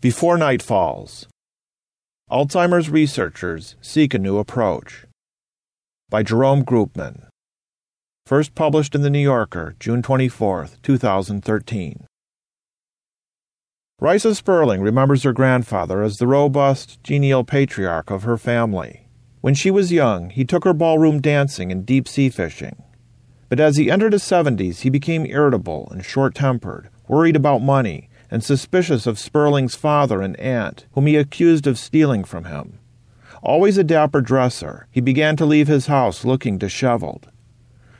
Before Night Falls Alzheimer's Researchers Seek a New Approach by Jerome Groopman. First published in The New Yorker, June 24, 2013. Risa Sperling remembers her grandfather as the robust, genial patriarch of her family. When she was young, he took her ballroom dancing and deep sea fishing. But as he entered his 70s, he became irritable and short tempered, worried about money, and suspicious of Sperling's father and aunt, whom he accused of stealing from him. Always a dapper dresser, he began to leave his house looking disheveled.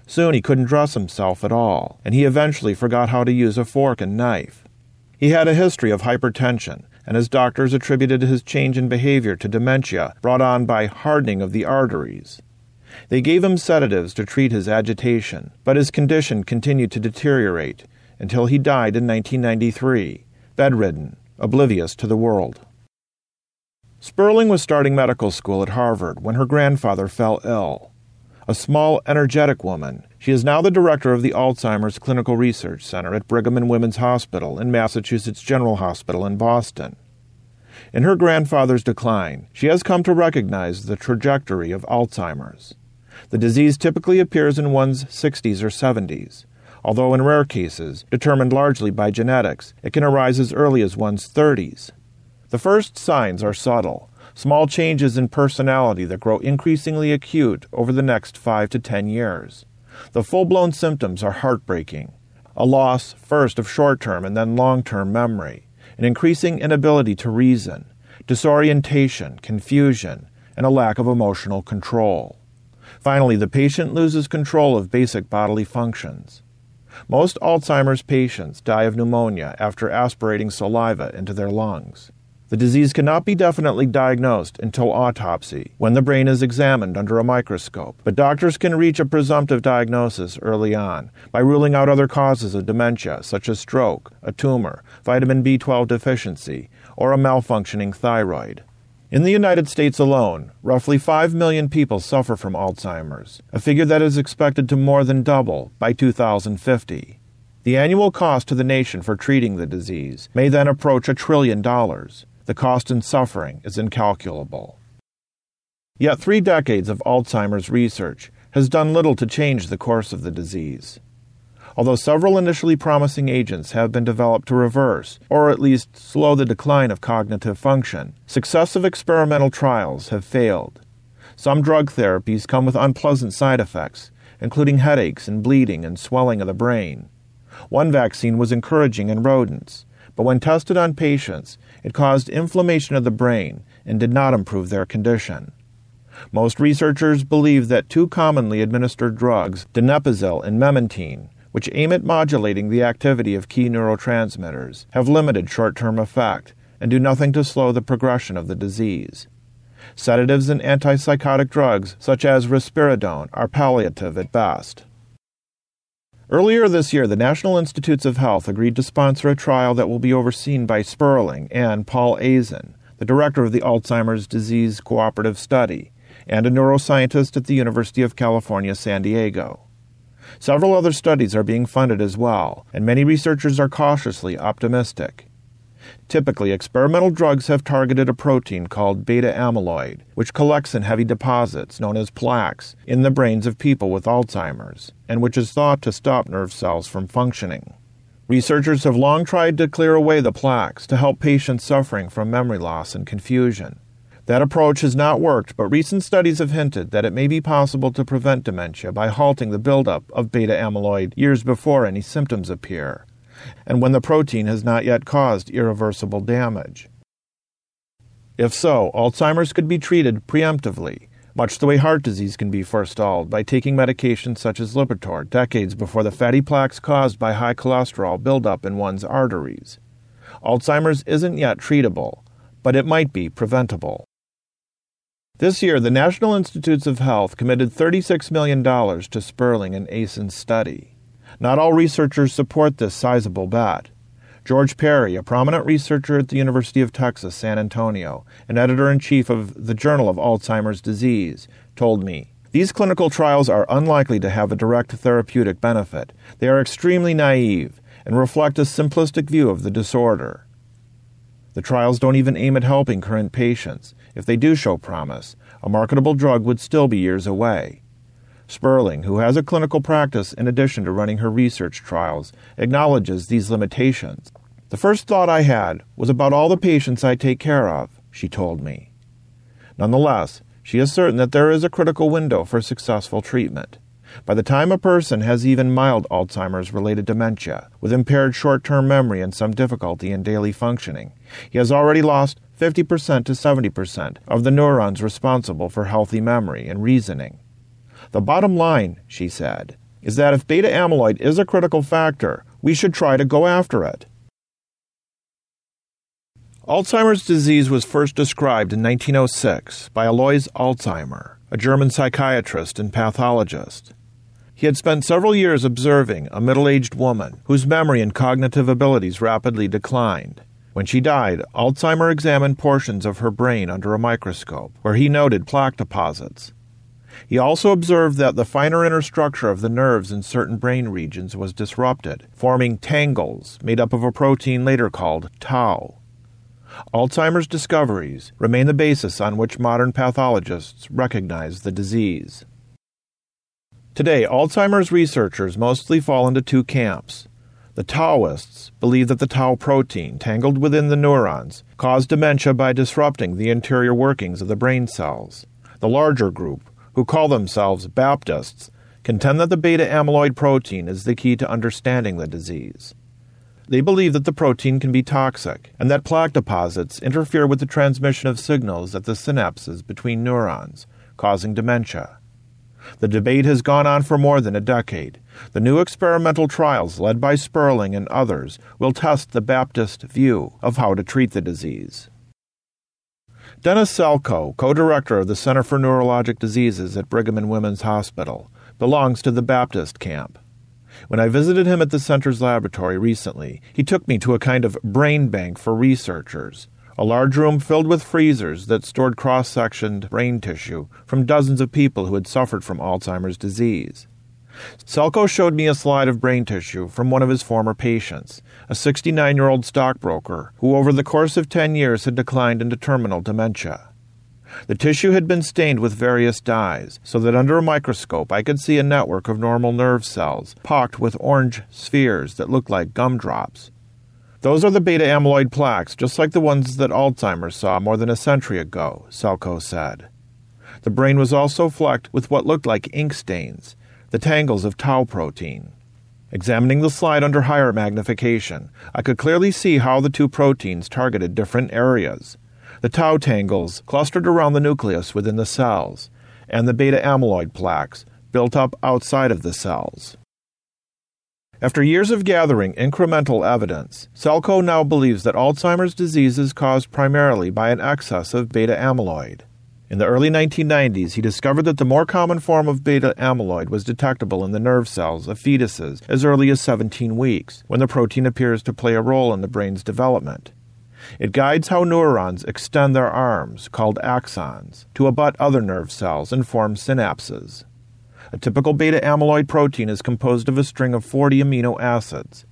Soon he couldn't dress himself at all, and he eventually forgot how to use a fork and knife. He had a history of hypertension, and his doctors attributed his change in behavior to dementia brought on by hardening of the arteries. They gave him sedatives to treat his agitation, but his condition continued to deteriorate, until he died in 1993, bedridden, oblivious to the world. Sperling was starting medical school at Harvard when her grandfather fell ill. A small, energetic woman, she is now the director of the Alzheimer's Clinical Research Center at Brigham and Women's Hospital and Massachusetts General Hospital in Boston. In her grandfather's decline, she has come to recognize the trajectory of Alzheimer's. The disease typically appears in one's 60s or 70s, Although in rare cases, determined largely by genetics, it can arise as early as one's 30s. The first signs are subtle, small changes in personality that grow increasingly acute over the next 5 to 10 years. The full blown symptoms are heartbreaking a loss first of short term and then long term memory, an increasing inability to reason, disorientation, confusion, and a lack of emotional control. Finally, the patient loses control of basic bodily functions. Most Alzheimer's patients die of pneumonia after aspirating saliva into their lungs. The disease cannot be definitely diagnosed until autopsy, when the brain is examined under a microscope, but doctors can reach a presumptive diagnosis early on by ruling out other causes of dementia, such as stroke, a tumor, vitamin B12 deficiency, or a malfunctioning thyroid. In the United States alone, roughly 5 million people suffer from Alzheimer's, a figure that is expected to more than double by 2050. The annual cost to the nation for treating the disease may then approach a trillion dollars. The cost in suffering is incalculable. Yet three decades of Alzheimer's research has done little to change the course of the disease although several initially promising agents have been developed to reverse, or at least slow the decline of cognitive function. Successive experimental trials have failed. Some drug therapies come with unpleasant side effects, including headaches and bleeding and swelling of the brain. One vaccine was encouraging in rodents, but when tested on patients, it caused inflammation of the brain and did not improve their condition. Most researchers believe that two commonly administered drugs, donepezil and memantine, which aim at modulating the activity of key neurotransmitters, have limited short term effect and do nothing to slow the progression of the disease. Sedatives and antipsychotic drugs, such as risperidone, are palliative at best. Earlier this year, the National Institutes of Health agreed to sponsor a trial that will be overseen by Sperling and Paul Aisen, the director of the Alzheimer's Disease Cooperative Study, and a neuroscientist at the University of California, San Diego. Several other studies are being funded as well, and many researchers are cautiously optimistic. Typically, experimental drugs have targeted a protein called beta amyloid, which collects in heavy deposits, known as plaques, in the brains of people with Alzheimer's, and which is thought to stop nerve cells from functioning. Researchers have long tried to clear away the plaques to help patients suffering from memory loss and confusion. That approach has not worked, but recent studies have hinted that it may be possible to prevent dementia by halting the buildup of beta amyloid years before any symptoms appear, and when the protein has not yet caused irreversible damage. If so, Alzheimer's could be treated preemptively, much the way heart disease can be forestalled by taking medications such as Lipitor decades before the fatty plaques caused by high cholesterol build up in one's arteries. Alzheimer's isn't yet treatable, but it might be preventable. This year, the National Institutes of Health committed $36 million to Sperling and Aisen's study. Not all researchers support this sizable bet. George Perry, a prominent researcher at the University of Texas, San Antonio, and editor in chief of the Journal of Alzheimer's Disease, told me These clinical trials are unlikely to have a direct therapeutic benefit. They are extremely naive and reflect a simplistic view of the disorder. The trials don't even aim at helping current patients. If they do show promise, a marketable drug would still be years away. Sperling, who has a clinical practice in addition to running her research trials, acknowledges these limitations. The first thought I had was about all the patients I take care of, she told me. Nonetheless, she is certain that there is a critical window for successful treatment. By the time a person has even mild Alzheimer's related dementia, with impaired short term memory and some difficulty in daily functioning, he has already lost 50% to 70% of the neurons responsible for healthy memory and reasoning. The bottom line, she said, is that if beta amyloid is a critical factor, we should try to go after it. Alzheimer's disease was first described in 1906 by Alois Alzheimer, a German psychiatrist and pathologist. He had spent several years observing a middle aged woman whose memory and cognitive abilities rapidly declined. When she died, Alzheimer examined portions of her brain under a microscope, where he noted plaque deposits. He also observed that the finer inner structure of the nerves in certain brain regions was disrupted, forming tangles made up of a protein later called tau. Alzheimer's discoveries remain the basis on which modern pathologists recognize the disease. Today, Alzheimer's researchers mostly fall into two camps the Tauists believe that the tau protein, tangled within the neurons, caused dementia by disrupting the interior workings of the brain cells. The larger group, who call themselves Baptists, contend that the beta amyloid protein is the key to understanding the disease. They believe that the protein can be toxic and that plaque deposits interfere with the transmission of signals at the synapses between neurons, causing dementia. The debate has gone on for more than a decade. The new experimental trials, led by Sperling and others, will test the Baptist view of how to treat the disease. Dennis Selkoe, co director of the Center for Neurologic Diseases at Brigham and Women's Hospital, belongs to the Baptist camp. When I visited him at the center's laboratory recently, he took me to a kind of brain bank for researchers a large room filled with freezers that stored cross sectioned brain tissue from dozens of people who had suffered from Alzheimer's disease. Selkoe showed me a slide of brain tissue from one of his former patients, a 69 year old stockbroker who, over the course of 10 years, had declined into terminal dementia. The tissue had been stained with various dyes, so that under a microscope I could see a network of normal nerve cells pocked with orange spheres that looked like gumdrops. Those are the beta amyloid plaques, just like the ones that Alzheimer's saw more than a century ago, Selkoe said. The brain was also flecked with what looked like ink stains, the tangles of tau protein. Examining the slide under higher magnification, I could clearly see how the two proteins targeted different areas. The tau tangles clustered around the nucleus within the cells, and the beta amyloid plaques built up outside of the cells. After years of gathering incremental evidence, Selkoe now believes that Alzheimer's disease is caused primarily by an excess of beta amyloid. In the early 1990s, he discovered that the more common form of beta amyloid was detectable in the nerve cells of fetuses as early as 17 weeks, when the protein appears to play a role in the brain's development. It guides how neurons extend their arms, called axons, to abut other nerve cells and form synapses. A typical beta amyloid protein is composed of a string of 40 amino acids.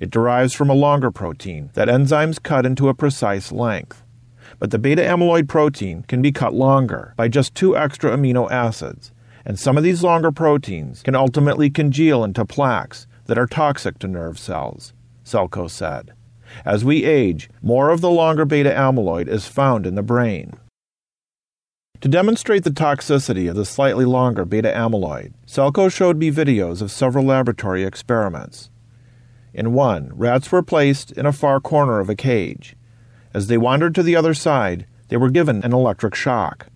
It derives from a longer protein that enzymes cut into a precise length. But the beta amyloid protein can be cut longer by just two extra amino acids, and some of these longer proteins can ultimately congeal into plaques that are toxic to nerve cells, Selkoe said. As we age, more of the longer beta amyloid is found in the brain. To demonstrate the toxicity of the slightly longer beta amyloid, Selkoe showed me videos of several laboratory experiments. In one, rats were placed in a far corner of a cage. As they wandered to the other side, they were given an electric shock.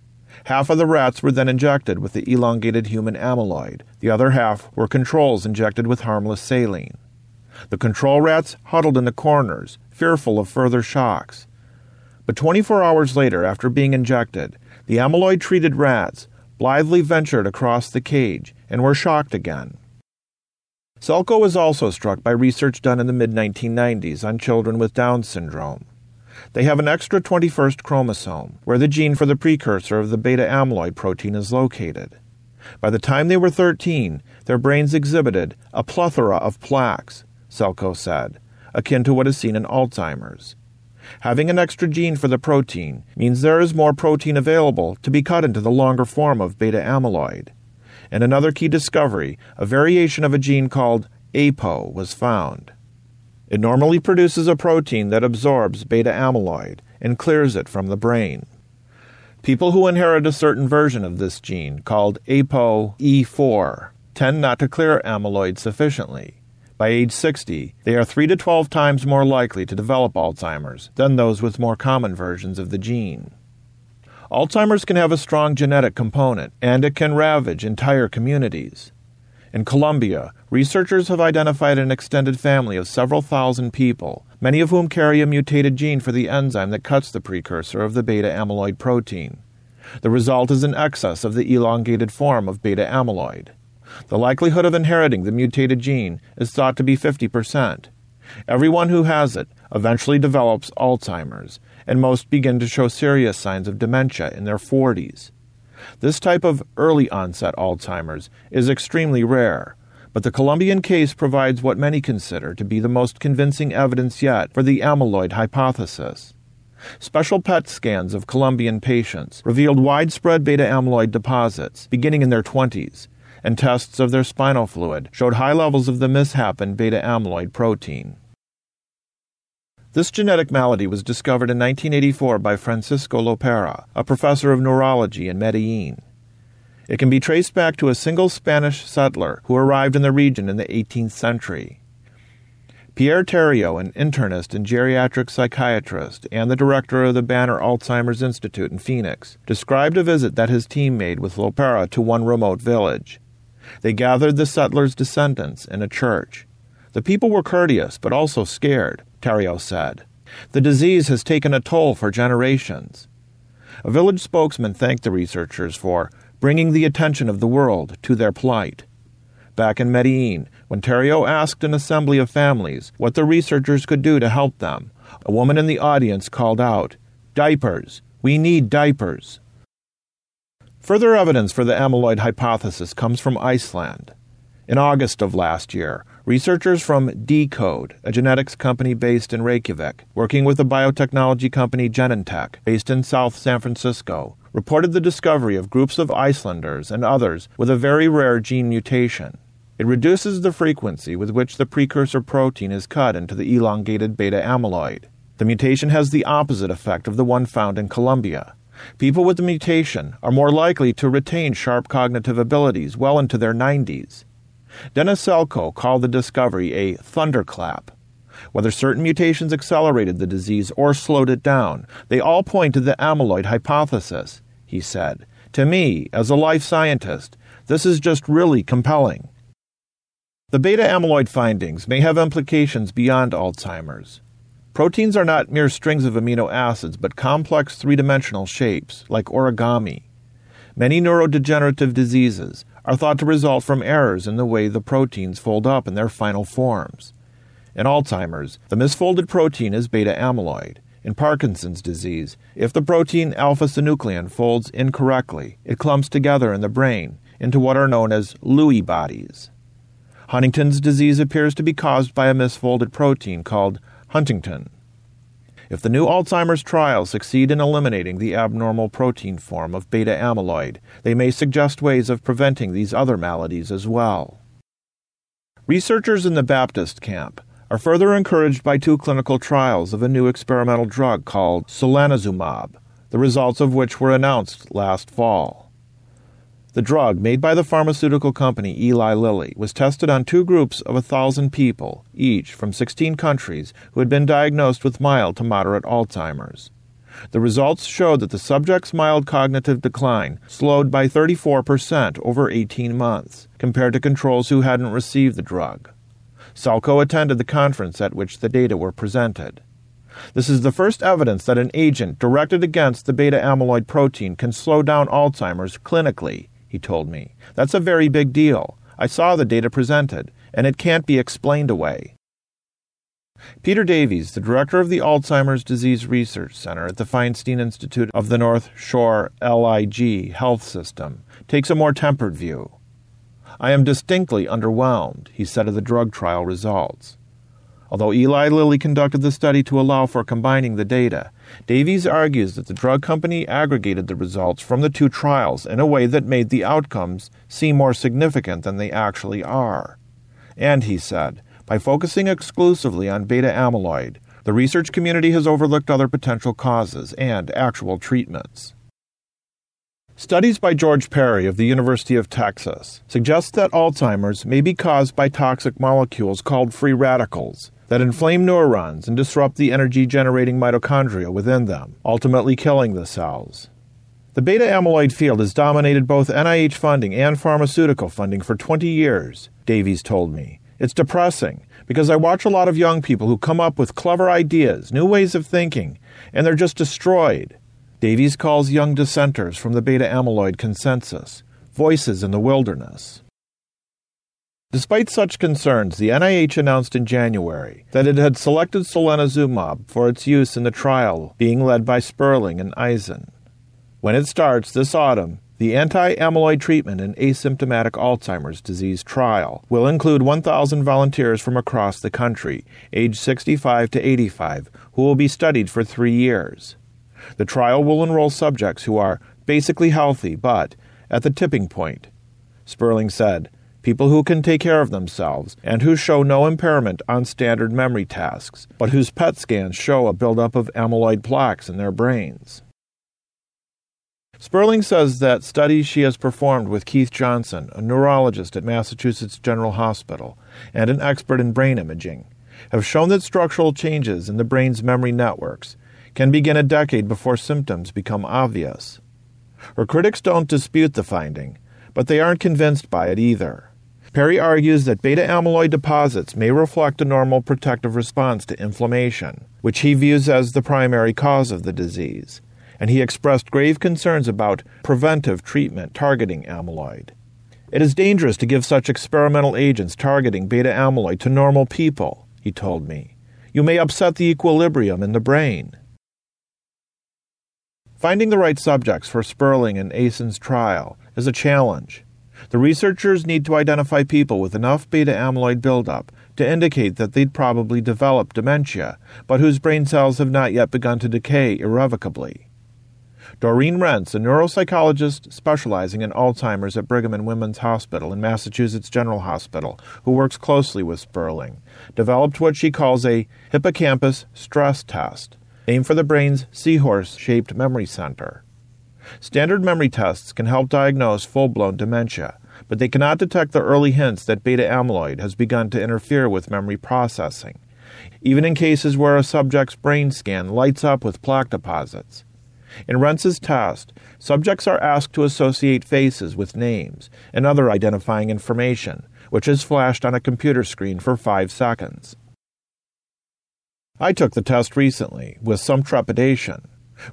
Half of the rats were then injected with the elongated human amyloid. The other half were controls injected with harmless saline. The control rats huddled in the corners, fearful of further shocks. But 24 hours later, after being injected, the amyloid treated rats blithely ventured across the cage and were shocked again. Selkoe was also struck by research done in the mid 1990s on children with Down syndrome. They have an extra 21st chromosome, where the gene for the precursor of the beta amyloid protein is located. By the time they were 13, their brains exhibited a plethora of plaques, Selkoe said, akin to what is seen in Alzheimer's. Having an extra gene for the protein means there is more protein available to be cut into the longer form of beta amyloid. And another key discovery, a variation of a gene called APO, was found. It normally produces a protein that absorbs beta amyloid and clears it from the brain. People who inherit a certain version of this gene, called ApoE4, tend not to clear amyloid sufficiently. By age 60, they are 3 to 12 times more likely to develop Alzheimer's than those with more common versions of the gene. Alzheimer's can have a strong genetic component, and it can ravage entire communities. In Colombia, researchers have identified an extended family of several thousand people, many of whom carry a mutated gene for the enzyme that cuts the precursor of the beta amyloid protein. The result is an excess of the elongated form of beta amyloid. The likelihood of inheriting the mutated gene is thought to be 50%. Everyone who has it eventually develops Alzheimer's, and most begin to show serious signs of dementia in their 40s. This type of early onset Alzheimer's is extremely rare, but the Colombian case provides what many consider to be the most convincing evidence yet for the amyloid hypothesis. Special PET scans of Colombian patients revealed widespread beta amyloid deposits beginning in their 20s, and tests of their spinal fluid showed high levels of the mishapen beta amyloid protein. This genetic malady was discovered in 1984 by Francisco Lopera, a professor of neurology in Medellin. It can be traced back to a single Spanish settler who arrived in the region in the 18th century. Pierre Tariot, an internist and geriatric psychiatrist and the director of the Banner Alzheimer's Institute in Phoenix, described a visit that his team made with Lopera to one remote village. They gathered the settlers' descendants in a church. The people were courteous, but also scared, Tariot said. The disease has taken a toll for generations. A village spokesman thanked the researchers for bringing the attention of the world to their plight. Back in Medellin, when Tariot asked an assembly of families what the researchers could do to help them, a woman in the audience called out, Diapers! We need diapers! Further evidence for the amyloid hypothesis comes from Iceland. In August of last year, researchers from deCODE, a genetics company based in Reykjavik, working with the biotechnology company Genentech, based in South San Francisco, reported the discovery of groups of Icelanders and others with a very rare gene mutation. It reduces the frequency with which the precursor protein is cut into the elongated beta amyloid. The mutation has the opposite effect of the one found in Colombia. People with the mutation are more likely to retain sharp cognitive abilities well into their 90s. Dennis Selkoe called the discovery a thunderclap. Whether certain mutations accelerated the disease or slowed it down, they all point to the amyloid hypothesis, he said. To me, as a life scientist, this is just really compelling. The beta amyloid findings may have implications beyond Alzheimer's. Proteins are not mere strings of amino acids, but complex three dimensional shapes, like origami. Many neurodegenerative diseases are thought to result from errors in the way the proteins fold up in their final forms. In Alzheimer's, the misfolded protein is beta amyloid. In Parkinson's disease, if the protein alpha synuclein folds incorrectly, it clumps together in the brain into what are known as Lewy bodies. Huntington's disease appears to be caused by a misfolded protein called huntingtin. If the new Alzheimer's trials succeed in eliminating the abnormal protein form of beta amyloid, they may suggest ways of preventing these other maladies as well. Researchers in the Baptist camp are further encouraged by two clinical trials of a new experimental drug called solanezumab, the results of which were announced last fall. The drug, made by the pharmaceutical company Eli Lilly, was tested on two groups of a thousand people, each from 16 countries, who had been diagnosed with mild to moderate Alzheimer's. The results showed that the subject's mild cognitive decline slowed by 34% over 18 months, compared to controls who hadn't received the drug. Selkoe attended the conference at which the data were presented. This is the first evidence that an agent directed against the beta amyloid protein can slow down Alzheimer's clinically he told me. That's a very big deal. I saw the data presented, and it can't be explained away. Peter Davies, the director of the Alzheimer's Disease Research Center at the Feinstein Institute of the North Shore LIJ Health System, takes a more tempered view. I am distinctly underwhelmed, he said of the drug trial results. Although Eli Lilly conducted the study to allow for combining the data, Davies argues that the drug company aggregated the results from the two trials in a way that made the outcomes seem more significant than they actually are. And he said, by focusing exclusively on beta amyloid, the research community has overlooked other potential causes and actual treatments. Studies by George Perry of the University of Texas suggest that Alzheimer's may be caused by toxic molecules called free radicals that inflame neurons and disrupt the energy generating mitochondria within them, ultimately killing the cells. The beta amyloid field has dominated both NIH funding and pharmaceutical funding for 20 years, Davies told me. It's depressing because I watch a lot of young people who come up with clever ideas, new ways of thinking, and they're just destroyed. Davies calls young dissenters from the beta amyloid consensus voices in the wilderness. Despite such concerns, the NIH announced in January that it had selected solanezumab for its use in the trial being led by Sperling and Aisen. When it starts this autumn, the anti amyloid treatment in asymptomatic Alzheimer's disease trial will include 1,000 volunteers from across the country, aged 65 to 85, who will be studied for three years. The trial will enroll subjects who are basically healthy but at the tipping point. Sperling said, people who can take care of themselves and who show no impairment on standard memory tasks, but whose PET scans show a buildup of amyloid plaques in their brains. Sperling says that studies she has performed with Keith Johnson, a neurologist at Massachusetts General Hospital and an expert in brain imaging, have shown that structural changes in the brain's memory networks can begin a decade before symptoms become obvious. Her critics don't dispute the finding, but they aren't convinced by it either. Perry argues that beta amyloid deposits may reflect a normal protective response to inflammation, which he views as the primary cause of the disease, and he expressed grave concerns about preventive treatment targeting amyloid. It is dangerous to give such experimental agents targeting beta amyloid to normal people, he told me. You may upset the equilibrium in the brain. Finding the right subjects for Sperling and Aisen's trial is a challenge. The researchers need to identify people with enough beta amyloid buildup to indicate that they'd probably develop dementia, but whose brain cells have not yet begun to decay irrevocably. Doreen Rentz, a neuropsychologist specializing in Alzheimer's at Brigham and Women's Hospital and Massachusetts General Hospital, who works closely with Sperling, developed what she calls a hippocampus stress test, named for the brain's seahorse shaped memory center. Standard memory tests can help diagnose full blown dementia, but they cannot detect the early hints that beta amyloid has begun to interfere with memory processing, even in cases where a subject's brain scan lights up with plaque deposits. In Rentz's test, subjects are asked to associate faces with names and other identifying information, which is flashed on a computer screen for five seconds. I took the test recently, with some trepidation.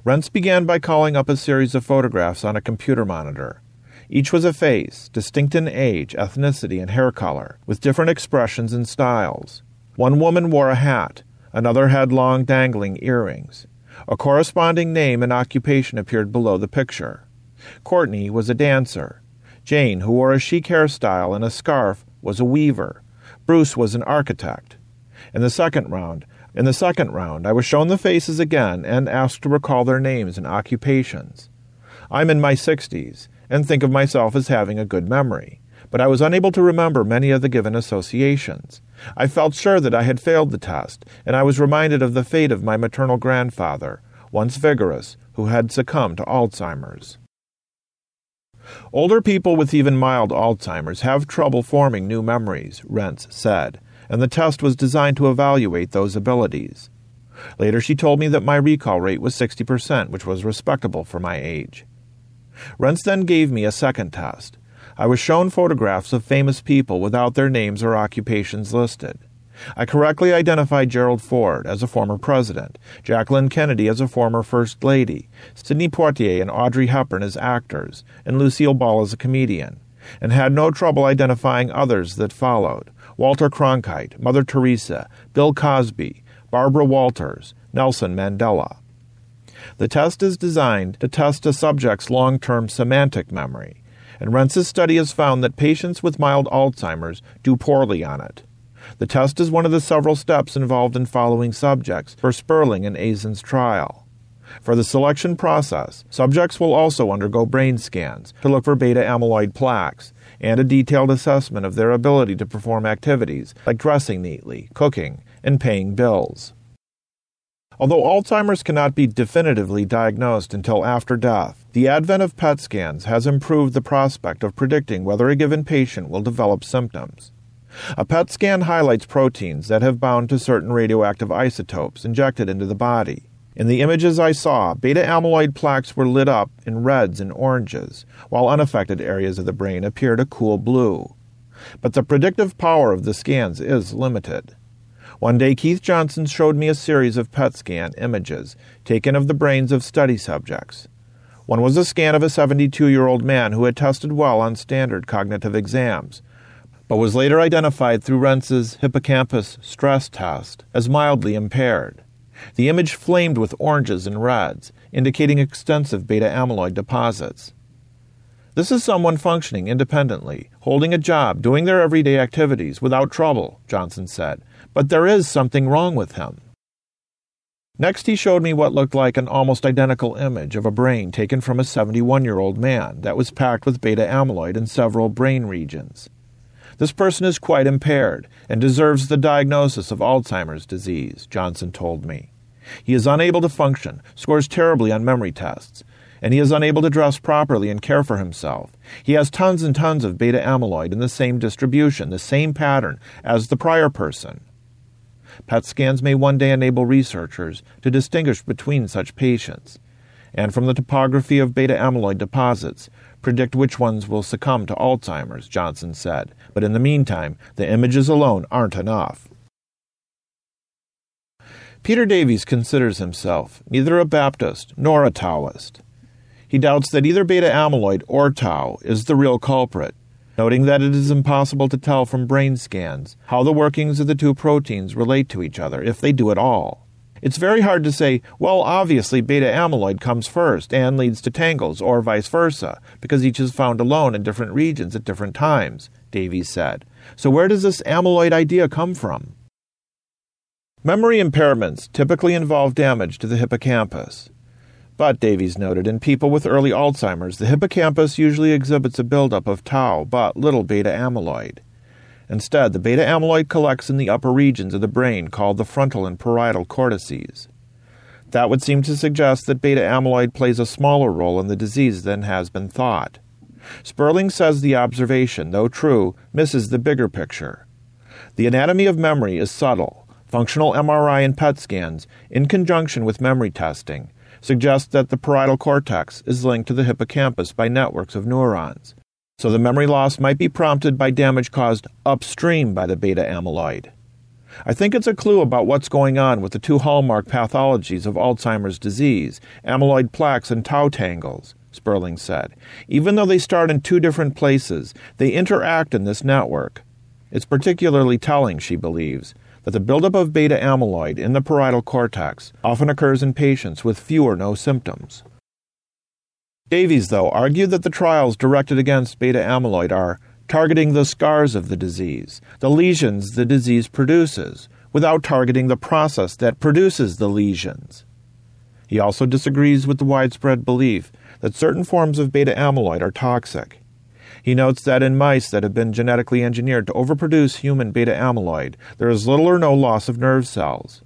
Rentz began by calling up a series of photographs on a computer monitor. Each was a face, distinct in age, ethnicity, and hair color, with different expressions and styles. One woman wore a hat, another had long dangling earrings. A corresponding name and occupation appeared below the picture. Courtney was a dancer. Jane, who wore a chic hairstyle and a scarf, was a weaver. Bruce was an architect. In the second round, in the second round, I was shown the faces again and asked to recall their names and occupations. I'm in my 60s and think of myself as having a good memory, but I was unable to remember many of the given associations. I felt sure that I had failed the test, and I was reminded of the fate of my maternal grandfather, once vigorous, who had succumbed to Alzheimer's. Older people with even mild Alzheimer's have trouble forming new memories, Rentz said, and the test was designed to evaluate those abilities. Later, she told me that my recall rate was 60%, which was respectable for my age. Rentz then gave me a second test. I was shown photographs of famous people without their names or occupations listed. I correctly identified Gerald Ford as a former president, Jacqueline Kennedy as a former First Lady, Sidney Poitier and Audrey Hepburn as actors, and Lucille Ball as a comedian, and had no trouble identifying others that followed. Walter Cronkite, Mother Teresa, Bill Cosby, Barbara Walters, Nelson Mandela. The test is designed to test a subject's long term semantic memory, and Rentz's study has found that patients with mild Alzheimer's do poorly on it. The test is one of the several steps involved in following subjects for Sperling and Aisen's trial. For the selection process, subjects will also undergo brain scans to look for beta amyloid plaques and a detailed assessment of their ability to perform activities like dressing neatly, cooking, and paying bills. Although Alzheimer's cannot be definitively diagnosed until after death, the advent of PET scans has improved the prospect of predicting whether a given patient will develop symptoms. A PET scan highlights proteins that have bound to certain radioactive isotopes injected into the body. In the images I saw, beta amyloid plaques were lit up in reds and oranges, while unaffected areas of the brain appeared a cool blue. But the predictive power of the scans is limited. One day, Keith Johnson showed me a series of PET scan images taken of the brains of study subjects. One was a scan of a 72 year old man who had tested well on standard cognitive exams, but was later identified through Rentz's hippocampus stress test as mildly impaired. The image flamed with oranges and reds, indicating extensive beta amyloid deposits. This is someone functioning independently, holding a job, doing their everyday activities without trouble, Johnson said, but there is something wrong with him. Next, he showed me what looked like an almost identical image of a brain taken from a 71 year old man that was packed with beta amyloid in several brain regions. This person is quite impaired and deserves the diagnosis of Alzheimer's disease, Johnson told me. He is unable to function, scores terribly on memory tests, and he is unable to dress properly and care for himself. He has tons and tons of beta amyloid in the same distribution, the same pattern as the prior person. PET scans may one day enable researchers to distinguish between such patients, and from the topography of beta amyloid deposits, predict which ones will succumb to Alzheimer's, Johnson said. But in the meantime, the images alone aren't enough. Peter Davies considers himself neither a Baptist nor a Tauist. He doubts that either beta amyloid or tau is the real culprit, noting that it is impossible to tell from brain scans how the workings of the two proteins relate to each other, if they do at all. It's very hard to say, well, obviously beta amyloid comes first and leads to tangles, or vice versa, because each is found alone in different regions at different times, Davies said. So where does this amyloid idea come from? Memory impairments typically involve damage to the hippocampus. But, Davies noted, in people with early Alzheimer's, the hippocampus usually exhibits a buildup of tau, but little beta amyloid. Instead, the beta amyloid collects in the upper regions of the brain called the frontal and parietal cortices. That would seem to suggest that beta amyloid plays a smaller role in the disease than has been thought. Sperling says the observation, though true, misses the bigger picture. The anatomy of memory is subtle. Functional MRI and PET scans, in conjunction with memory testing, suggest that the parietal cortex is linked to the hippocampus by networks of neurons. So the memory loss might be prompted by damage caused upstream by the beta amyloid. I think it's a clue about what's going on with the two hallmark pathologies of Alzheimer's disease, amyloid plaques and tau tangles, Sperling said. Even though they start in two different places, they interact in this network. It's particularly telling, she believes, that the buildup of beta amyloid in the parietal cortex often occurs in patients with few or no symptoms. Davies, though, argued that the trials directed against beta amyloid are targeting the scars of the disease, the lesions the disease produces, without targeting the process that produces the lesions. He also disagrees with the widespread belief that certain forms of beta amyloid are toxic. He notes that in mice that have been genetically engineered to overproduce human beta amyloid, there is little or no loss of nerve cells.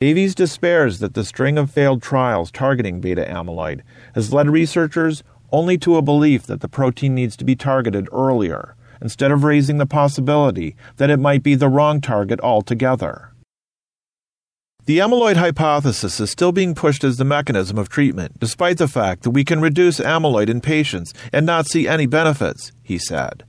Davies despairs that the string of failed trials targeting beta amyloid has led researchers only to a belief that the protein needs to be targeted earlier, instead of raising the possibility that it might be the wrong target altogether. The amyloid hypothesis is still being pushed as the mechanism of treatment, despite the fact that we can reduce amyloid in patients and not see any benefits, he said.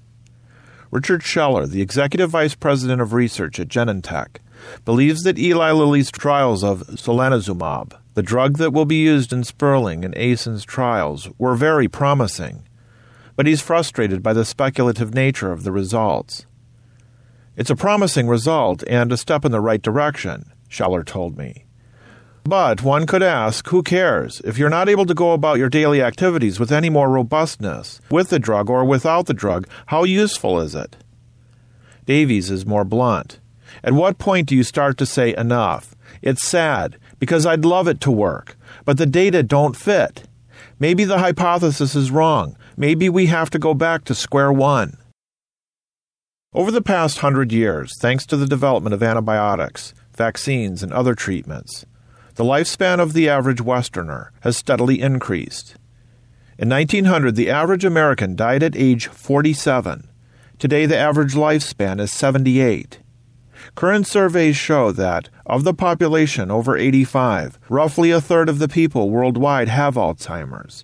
Richard Scheller, the executive vice president of research at Genentech, believes that Eli Lilly's trials of solanezumab, the drug that will be used in Sperling and Aisen's trials, were very promising. But he's frustrated by the speculative nature of the results. It's a promising result and a step in the right direction Scheller told me. But one could ask, who cares? If you're not able to go about your daily activities with any more robustness, with the drug or without the drug, how useful is it? Davies is more blunt. At what point do you start to say enough? It's sad because I'd love it to work, but the data don't fit. Maybe the hypothesis is wrong. Maybe we have to go back to square one. Over the past hundred years, thanks to the development of antibiotics, vaccines, and other treatments, the lifespan of the average Westerner has steadily increased. In 1900, the average American died at age 47. Today, the average lifespan is 78. Current surveys show that, of the population over 85, roughly a third of the people worldwide have Alzheimer's.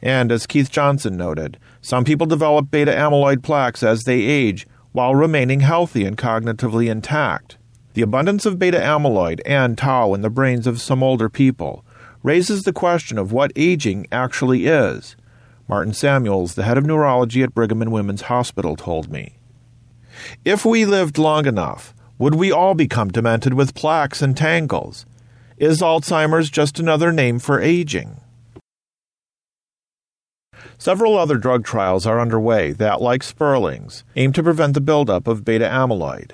And as Keith Johnson noted, some people develop beta amyloid plaques as they age while remaining healthy and cognitively intact. The abundance of beta amyloid and tau in the brains of some older people raises the question of what aging actually is. Martin Samuels, the head of neurology at Brigham and Women's Hospital, told me. If we lived long enough, would we all become demented with plaques and tangles? Is Alzheimer's just another name for aging? Several other drug trials are underway that, like Sperling's, aim to prevent the buildup of beta amyloid.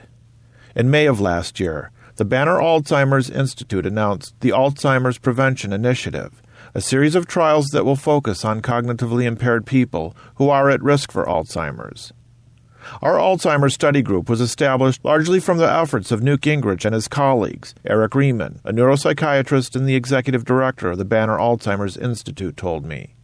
In May of last year, the Banner Alzheimer's Institute announced the Alzheimer's Prevention Initiative, a series of trials that will focus on cognitively impaired people who are at risk for Alzheimer's. Our Alzheimer's study group was established largely from the efforts of Newt Gingrich and his colleagues. Eric Reiman, a neuropsychiatrist and the executive director of the Banner Alzheimer's Institute, told me.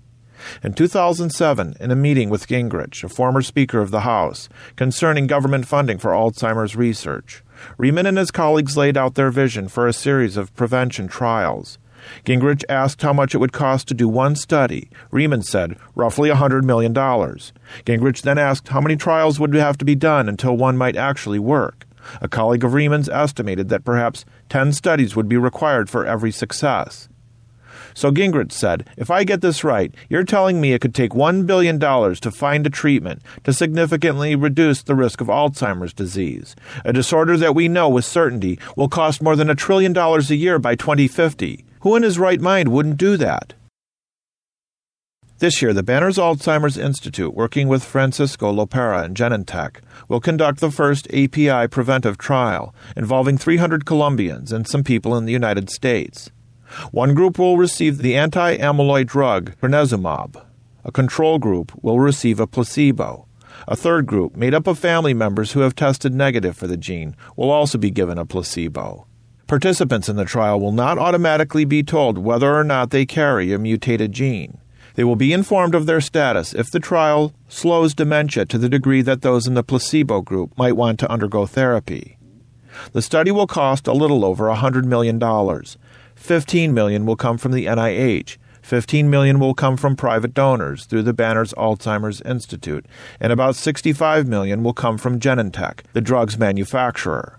In 2007, in a meeting with Gingrich, a former Speaker of the House, concerning government funding for Alzheimer's research, Reiman and his colleagues laid out their vision for a series of prevention trials. Gingrich asked how much it would cost to do one study. Reiman said, roughly $100 million. Gingrich then asked how many trials would have to be done until one might actually work. A colleague of Reiman's estimated that perhaps 10 studies would be required for every success. So Gingrich said, If I get this right, you're telling me it could take $1 billion to find a treatment to significantly reduce the risk of Alzheimer's disease, a disorder that we know with certainty will cost more than a trillion dollars a year by 2050. Who in his right mind wouldn't do that? This year, the Banner's Alzheimer's Institute, working with Francisco Lopera and Genentech, will conduct the first API preventive trial involving 300 Colombians and some people in the United States. One group will receive the anti amyloid drug crenezumab. A control group will receive a placebo. A third group, made up of family members who have tested negative for the gene, will also be given a placebo. Participants in the trial will not automatically be told whether or not they carry a mutated gene. They will be informed of their status if the trial slows dementia to the degree that those in the placebo group might want to undergo therapy. The study will cost a little over $100 million. 15 million will come from the NIH. 15 million will come from private donors through the Banner's Alzheimer's Institute, and about 65 million will come from Genentech, the drug's manufacturer.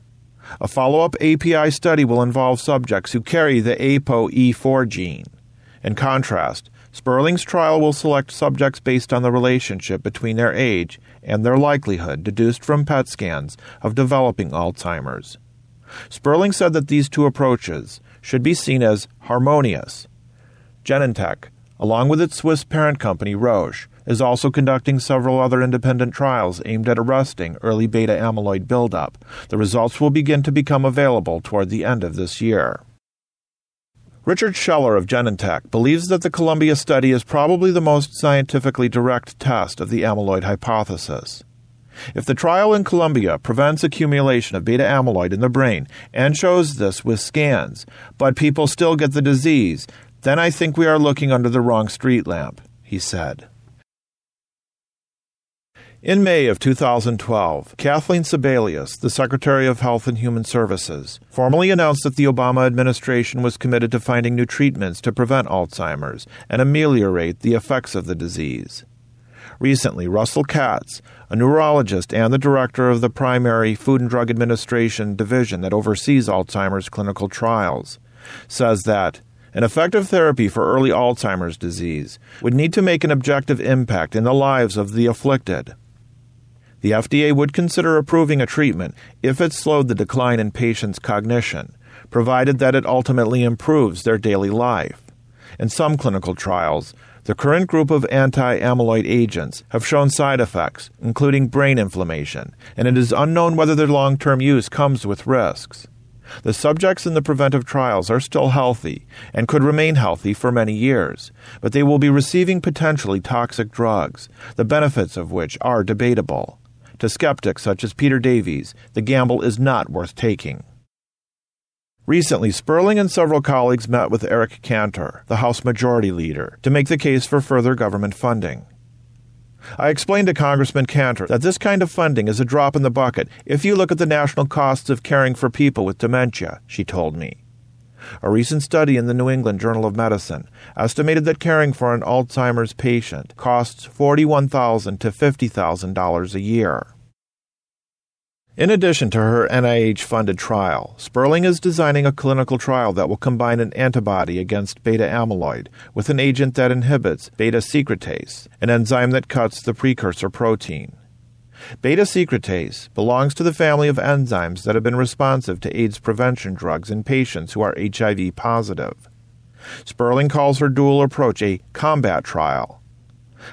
A follow up API study will involve subjects who carry the ApoE4 gene. In contrast, Sperling's trial will select subjects based on the relationship between their age and their likelihood, deduced from PET scans, of developing Alzheimer's. Sperling said that these two approaches should be seen as harmonious. Genentech, along with its Swiss parent company Roche, is also conducting several other independent trials aimed at arresting early beta amyloid buildup. The results will begin to become available toward the end of this year. Richard Scheller of Genentech believes that the Colombia study is probably the most scientifically direct test of the amyloid hypothesis. If the trial in Colombia prevents accumulation of beta amyloid in the brain and shows this with scans, but people still get the disease, then I think we are looking under the wrong street lamp, he said. In May of 2012, Kathleen Sebelius, the Secretary of Health and Human Services, formally announced that the Obama administration was committed to finding new treatments to prevent Alzheimer's and ameliorate the effects of the disease. Recently, Russell Katz, a neurologist and the director of the primary Food and Drug Administration division that oversees Alzheimer's clinical trials, says that an effective therapy for early Alzheimer's disease would need to make an objective impact in the lives of the afflicted the FDA would consider approving a treatment if it slowed the decline in patients' cognition, provided that it ultimately improves their daily life. In some clinical trials, The current group of anti amyloid agents have shown side effects, including brain inflammation, and it is unknown whether their long term use comes with risks. The subjects in the preventive trials are still healthy and could remain healthy for many years, but they will be receiving potentially toxic drugs, the benefits of which are debatable. To skeptics such as Peter Davies, the gamble is not worth taking. Recently, Sperling and several colleagues met with Eric Cantor, the House Majority Leader, to make the case for further government funding. I explained to Congressman Cantor that this kind of funding is a drop in the bucket if you look at the national costs of caring for people with dementia, she told me. A recent study in the New England Journal of Medicine estimated that caring for an Alzheimer's patient costs $41,000 to $50,000 a year. In addition to her NIH funded trial, Sperling is designing a clinical trial that will combine an antibody against beta amyloid with an agent that inhibits beta secretase, an enzyme that cuts the precursor protein. Beta secretase belongs to the family of enzymes that have been responsive to AIDS prevention drugs in patients who are HIV positive. Sperling calls her dual approach a combat trial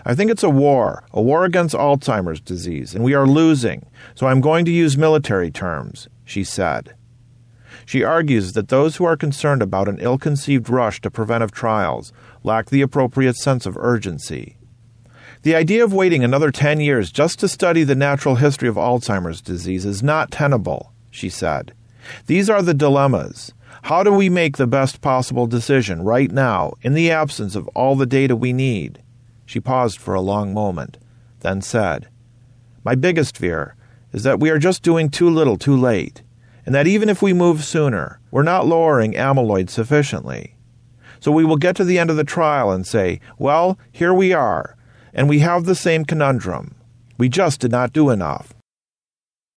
I think it's a war, a war against Alzheimer's disease, and we are losing, so I'm going to use military terms, she said. She argues that those who are concerned about an ill conceived rush to preventive trials lack the appropriate sense of urgency. The idea of waiting another 10 years just to study the natural history of Alzheimer's disease is not tenable, she said. These are the dilemmas. How do we make the best possible decision right now in the absence of all the data we need? She paused for a long moment, then said, My biggest fear is that we are just doing too little too late, and that even if we move sooner, we're not lowering amyloid sufficiently. So we will get to the end of the trial and say, Well, here we are, and we have the same conundrum. We just did not do enough.